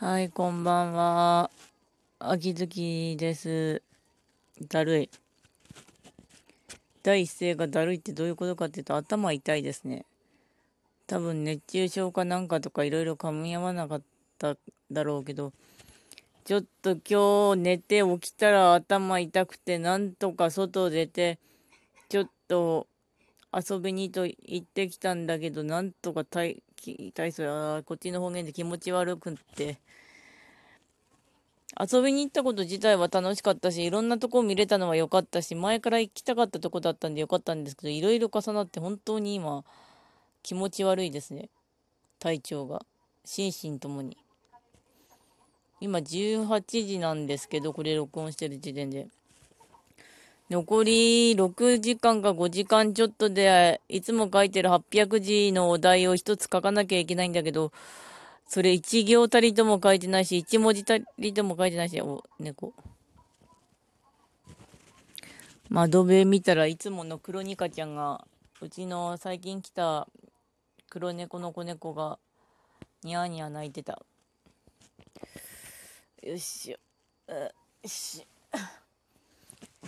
はい、こんばんは。秋月です。だるい。第一声がだるいってどういうことかっていうと頭痛いですね。多分熱中症かなんかとかいろいろ噛み合わなかっただろうけど、ちょっと今日寝て起きたら頭痛くてなんとか外出て、ちょっと遊びにと行ってきたんだけど、なんとか体体操やこっちの方言で気持ち悪くって、遊びに行ったこと自体は楽しかったし、いろんなとこ見れたのは良かったし、前から行きたかったとこだったんで良かったんですけど、いろいろ重なって本当に今、気持ち悪いですね。体調が。心身ともに。今18時なんですけど、これ録音してる時点で。残り6時間か5時間ちょっとで、いつも書いてる800字のお題を一つ書かなきゃいけないんだけど、それ一行たりとも書いてないし、一文字たりとも書いてないし、お、猫？窓辺見たらいつものクロニカちゃんが、うちの最近来た黒猫の子猫が、ニャーニャー泣いてた。よいしよ。よし。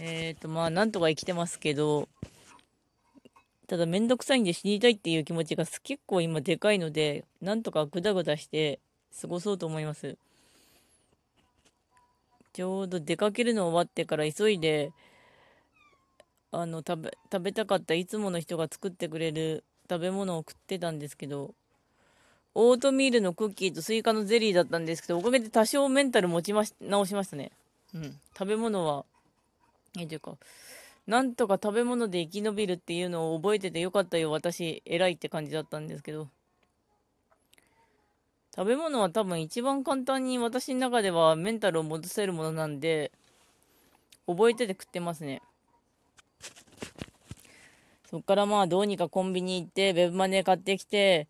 えっ、ー、と、まあ、なんとか生きてますけど、ただめんどくさいんで死にたいっていう気持ちが結構今でかいので、なんとかグダグダして過ごそうと思います。ちょうど出かけるの終わってから急いで、あの、食べ、食べたかったいつもの人が作ってくれる食べ物を食ってたんですけど、オートミールのクッキーとスイカのゼリーだったんですけど、おかげで多少メンタル持ちまし、直しましたね。うん。食べ物は、え、というか、なんとか食べ物で生き延びるっていうのを覚えててよかったよ、私、偉いって感じだったんですけど。食べ物は多分一番簡単に私の中ではメンタルを戻せるものなんで、覚えてて食ってますね。そっからまあどうにかコンビニ行って、ウェブマネー買ってきて、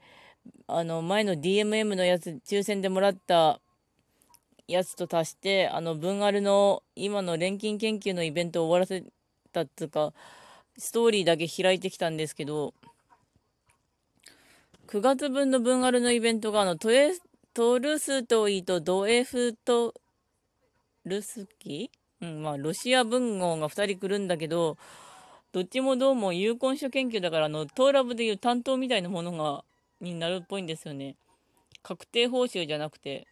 あの前の DMM のやつ、抽選でもらったやつと足して、あの、文アルの今の錬金研究のイベントを終わらせたっつうか、ストーリーだけ開いてきたんですけど、9月分の文ルのイベントが、あの、トエ、トルストイとドエフトルスキ？うん、まあ、ロシア文豪が2人来るんだけど、どっちもどうも有根書研究だから、あの、トーラブでいう担当みたいなものが、になるっぽいんですよね。確定報酬じゃなくて。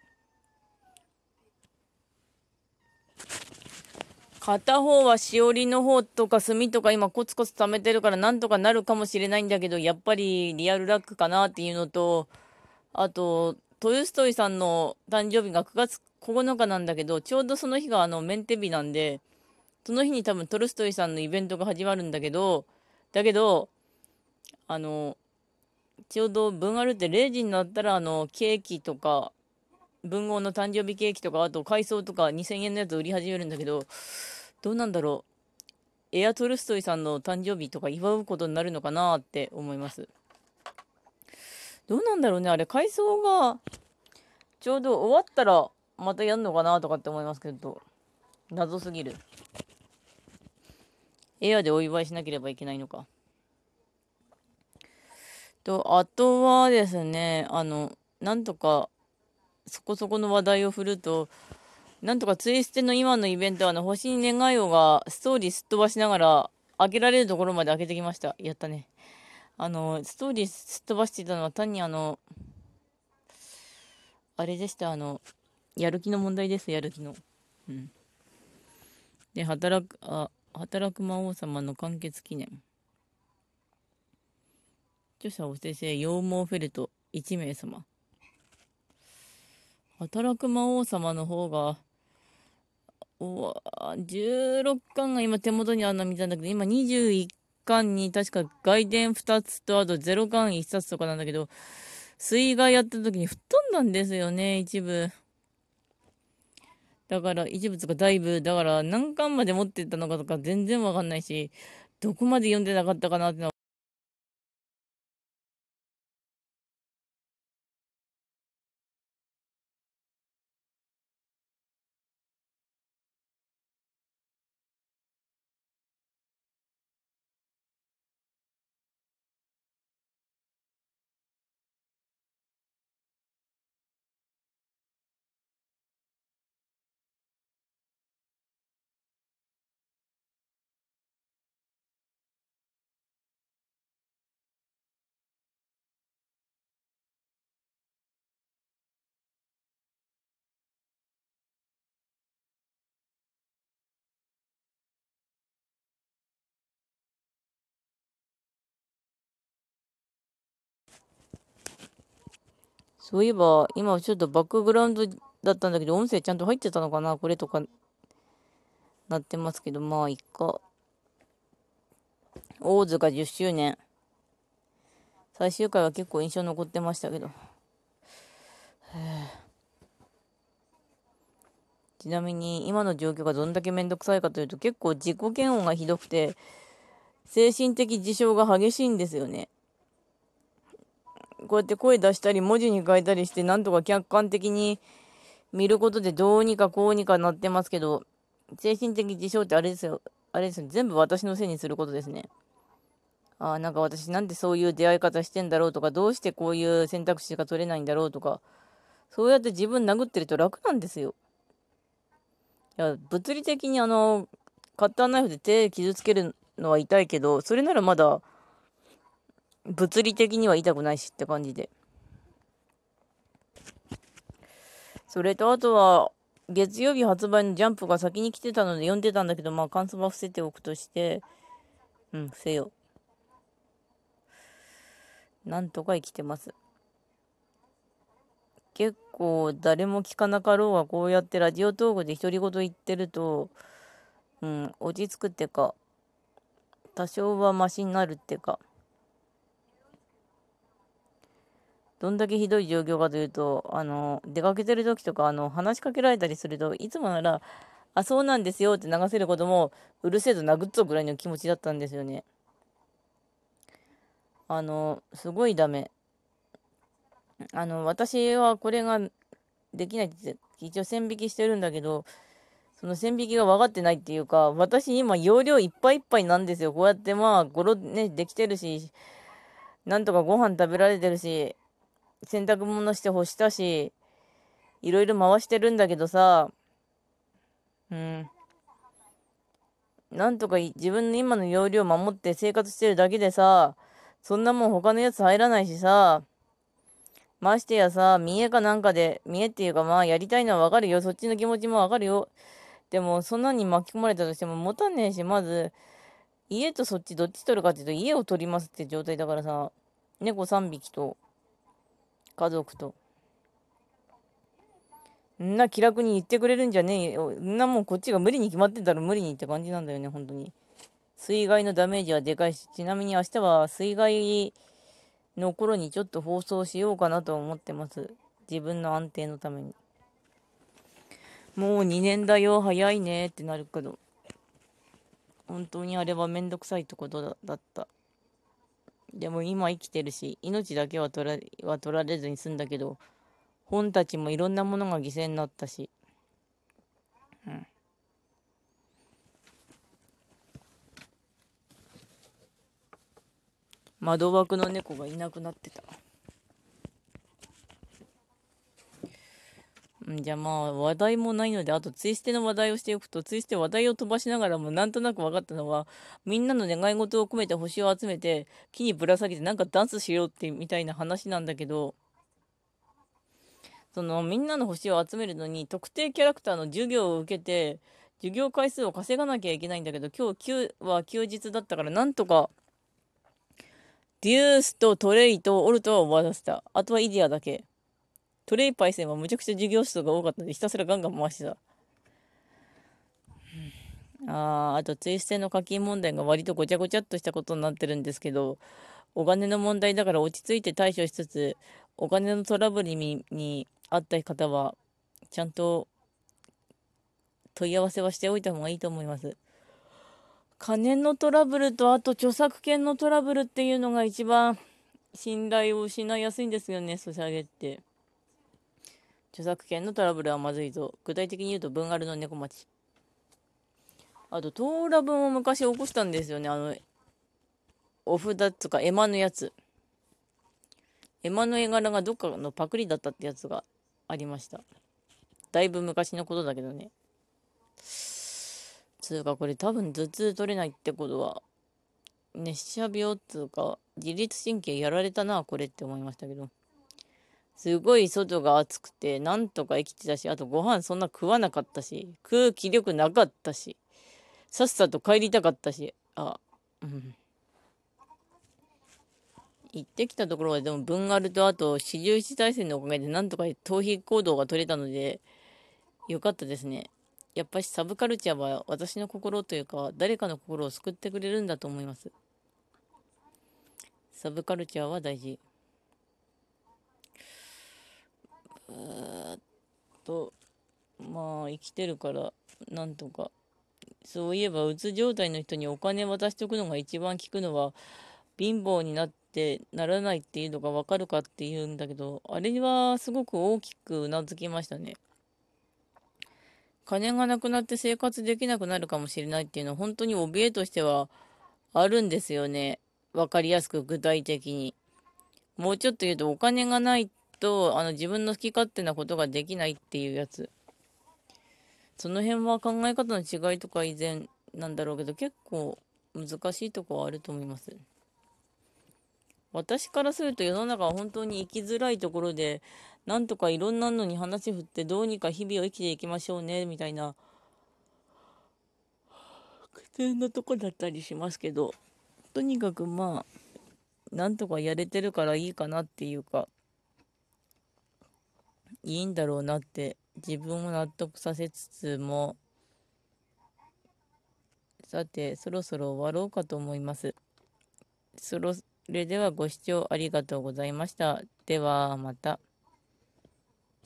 片方はしおりの方とか墨とか今コツコツ貯めてるからなんとかなるかもしれないんだけど、やっぱりリアルラックかなっていうのと、あと、トルストイさんの誕生日が9月9日なんだけど、ちょうどその日があのメンテ日なんで、その日に多分トルストイさんのイベントが始まるんだけど、だけど、あの、ちょうど文あるって0時になったらあのケーキとか、文豪の誕生日ケーキとか、あと海藻とか2000円のやつ売り始めるんだけど、どうなんだろう。エアトルストイさんの誕生日とか祝うことになるのかなって思います。どうなんだろうね。あれ、海藻がちょうど終わったらまたやんのかなとかって思いますけど、謎すぎる。エアでお祝いしなければいけないのか。と、あとはですね、あの、なんとかそこそこの話題を振ると、なんとかツイステの今のイベントは、あの、星に願いをがストーリーすっ飛ばしながら、開けられるところまで開けてきました。やったね。あの、ストーリーすっ飛ばしていたのは単にあの、あれでした、あの、やる気の問題です、やる気の。うん。で、働く、あ、働く魔王様の完結記念。著者お先生、羊毛フェルト1名様。働く魔王様の方が、おわ、16巻が今手元にあるの見たんだけど、今21巻に確か外伝2つとあと0巻1冊とかなんだけど、水害やった時に吹っ飛んだんですよね、一部。だから、一部とかだいぶ、だから何巻まで持ってったのかとか全然わかんないし、どこまで読んでなかったかなってのはそういえば、今ちょっとバックグラウンドだったんだけど、音声ちゃんと入ってたのかな？これとか、なってますけど、まあ、いっか。大塚10周年。最終回は結構印象残ってましたけど。ちなみに、今の状況がどんだけめんどくさいかというと、結構自己嫌悪がひどくて、精神的事象が激しいんですよね。こうやって声出したり文字に変えたりしてなんとか客観的に見ることでどうにかこうにかなってますけど、精神的事象ってあれですよ。あれですよ。全部私のせいにすることですね。ああ、なんか私なんでそういう出会い方してんだろうとか、どうしてこういう選択肢が取れないんだろうとか、そうやって自分殴ってると楽なんですよ。いや、物理的にあの、カッターナイフで手傷つけるのは痛いけど、それならまだ、物理的には痛くないしって感じで。それとあとは、月曜日発売のジャンプが先に来てたので読んでたんだけど、まあ感想は伏せておくとして、うん、伏せよう。なんとか生きてます。結構誰も聞かなかろうがこうやってラジオトークで独り言言ってると、うん、落ち着くってか、多少はマシになるってか、どんだけひどい状況かというと、あの、出かけてる時とか、あの、話しかけられたりすると、いつもなら、あ、そうなんですよって流せることも、うるせえと殴っとぐらいの気持ちだったんですよね。あの、すごいダメ。あの、私はこれができないって一応線引きしてるんだけど、その線引きが分かってないっていうか、私今容量いっぱいいっぱいなんですよ。こうやってまあ、ごろね、できてるし、なんとかご飯食べられてるし、洗濯物して干したし、いろいろ回してるんだけどさ、うん。なんとか自分の今の容量守って生活してるだけでさ、そんなもん他のやつ入らないしさ、ましてやさ、見えかなんかで、見えっていうかまあやりたいのはわかるよ。そっちの気持ちもわかるよ。でもそんなに巻き込まれたとしても持たねえし、まず、家とそっちどっち取るかっていうと家を取りますって状態だからさ、猫3匹と、家族と。んな気楽に言ってくれるんじゃねえよ。んなもんこっちが無理に決まってたら無理にって感じなんだよね、本当に。水害のダメージはでかいし、ちなみに明日は水害の頃にちょっと放送しようかなと思ってます。自分の安定のために。もう2年だよ、早いねってなるけど。本当にあれはめんどくさいってことだった。でも今生きてるし、命だけは取らは取られずに済んだけど、本たちもいろんなものが犠牲になったし。うん。窓枠の猫がいなくなってた。じゃあまあ話題もないので、あとツイステの話題をしておくと、ツイステ話題を飛ばしながらもなんとなく分かったのは、みんなの願い事を込めて星を集めて、木にぶら下げてなんかダンスしようってみたいな話なんだけど、そのみんなの星を集めるのに特定キャラクターの授業を受けて、授業回数を稼がなきゃいけないんだけど、今日は休日だったからなんとか、デュースとトレイとオルトは終わらせた。あとはイディアだけ。トレイパイセンはむちゃくちゃ授業数が多かったので、ひたすらガンガン回してた。ああとツイステの課金問題が割とごちゃごちゃっとしたことになってるんですけど、お金の問題だから落ち着いて対処しつつ、お金のトラブルににあった方は、ちゃんと問い合わせはしておいた方がいいと思います。金のトラブルと、あと著作権のトラブルっていうのが一番信頼を失いやすいんですよね、ソシャゲって。著作権のトラブルはまずいぞ。具体的に言うと、文ルの猫町。あと、トーラ文を昔起こしたんですよね。あの、お札っつか、エマのやつ。エマの絵柄がどっかのパクリだったってやつがありました。だいぶ昔のことだけどね。つうか、これ多分頭痛取れないってことは、熱射病っつうか、自律神経やられたな、これって思いましたけど。すごい外が暑くて、なんとか生きてたし、あとご飯そんな食わなかったし、空気力なかったし、さっさと帰りたかったし、あ、うん。行ってきたところはでも文丸とあと四十一大戦のおかげでなんとか逃避行動が取れたのでよかったですね。やっぱりサブカルチャーは私の心というか誰かの心を救ってくれるんだと思います。サブカルチャーは大事。うーっと、まあ生きてるからなんとか。そういえばうつ状態の人にお金渡しておくのが一番効くのは貧乏になってならないっていうのが分かるかっていうんだけどあれはすごく大きくうなずきましたね。金がなくなって生活できなくなるかもしれないっていうのは本当に怯えとしてはあるんですよね。わかりやすく具体的に。もうちょっと言うとお金がないとあの自分の好き勝手なことができないっていうやつ。その辺は考え方の違いとか以前なんだろうけど結構難しいとこはあると思います。私からすると世の中は本当に生きづらいところでなんとかいろんなのに話振ってどうにか日々を生きていきましょうねみたいな苦痛なとこだったりしますけどとにかくまあなんとかやれてるからいいかなっていうかいいんだろうなって自分を納得させつつもさてそろそろ終わろうかと思いますそれではご視聴ありがとうございましたではまた。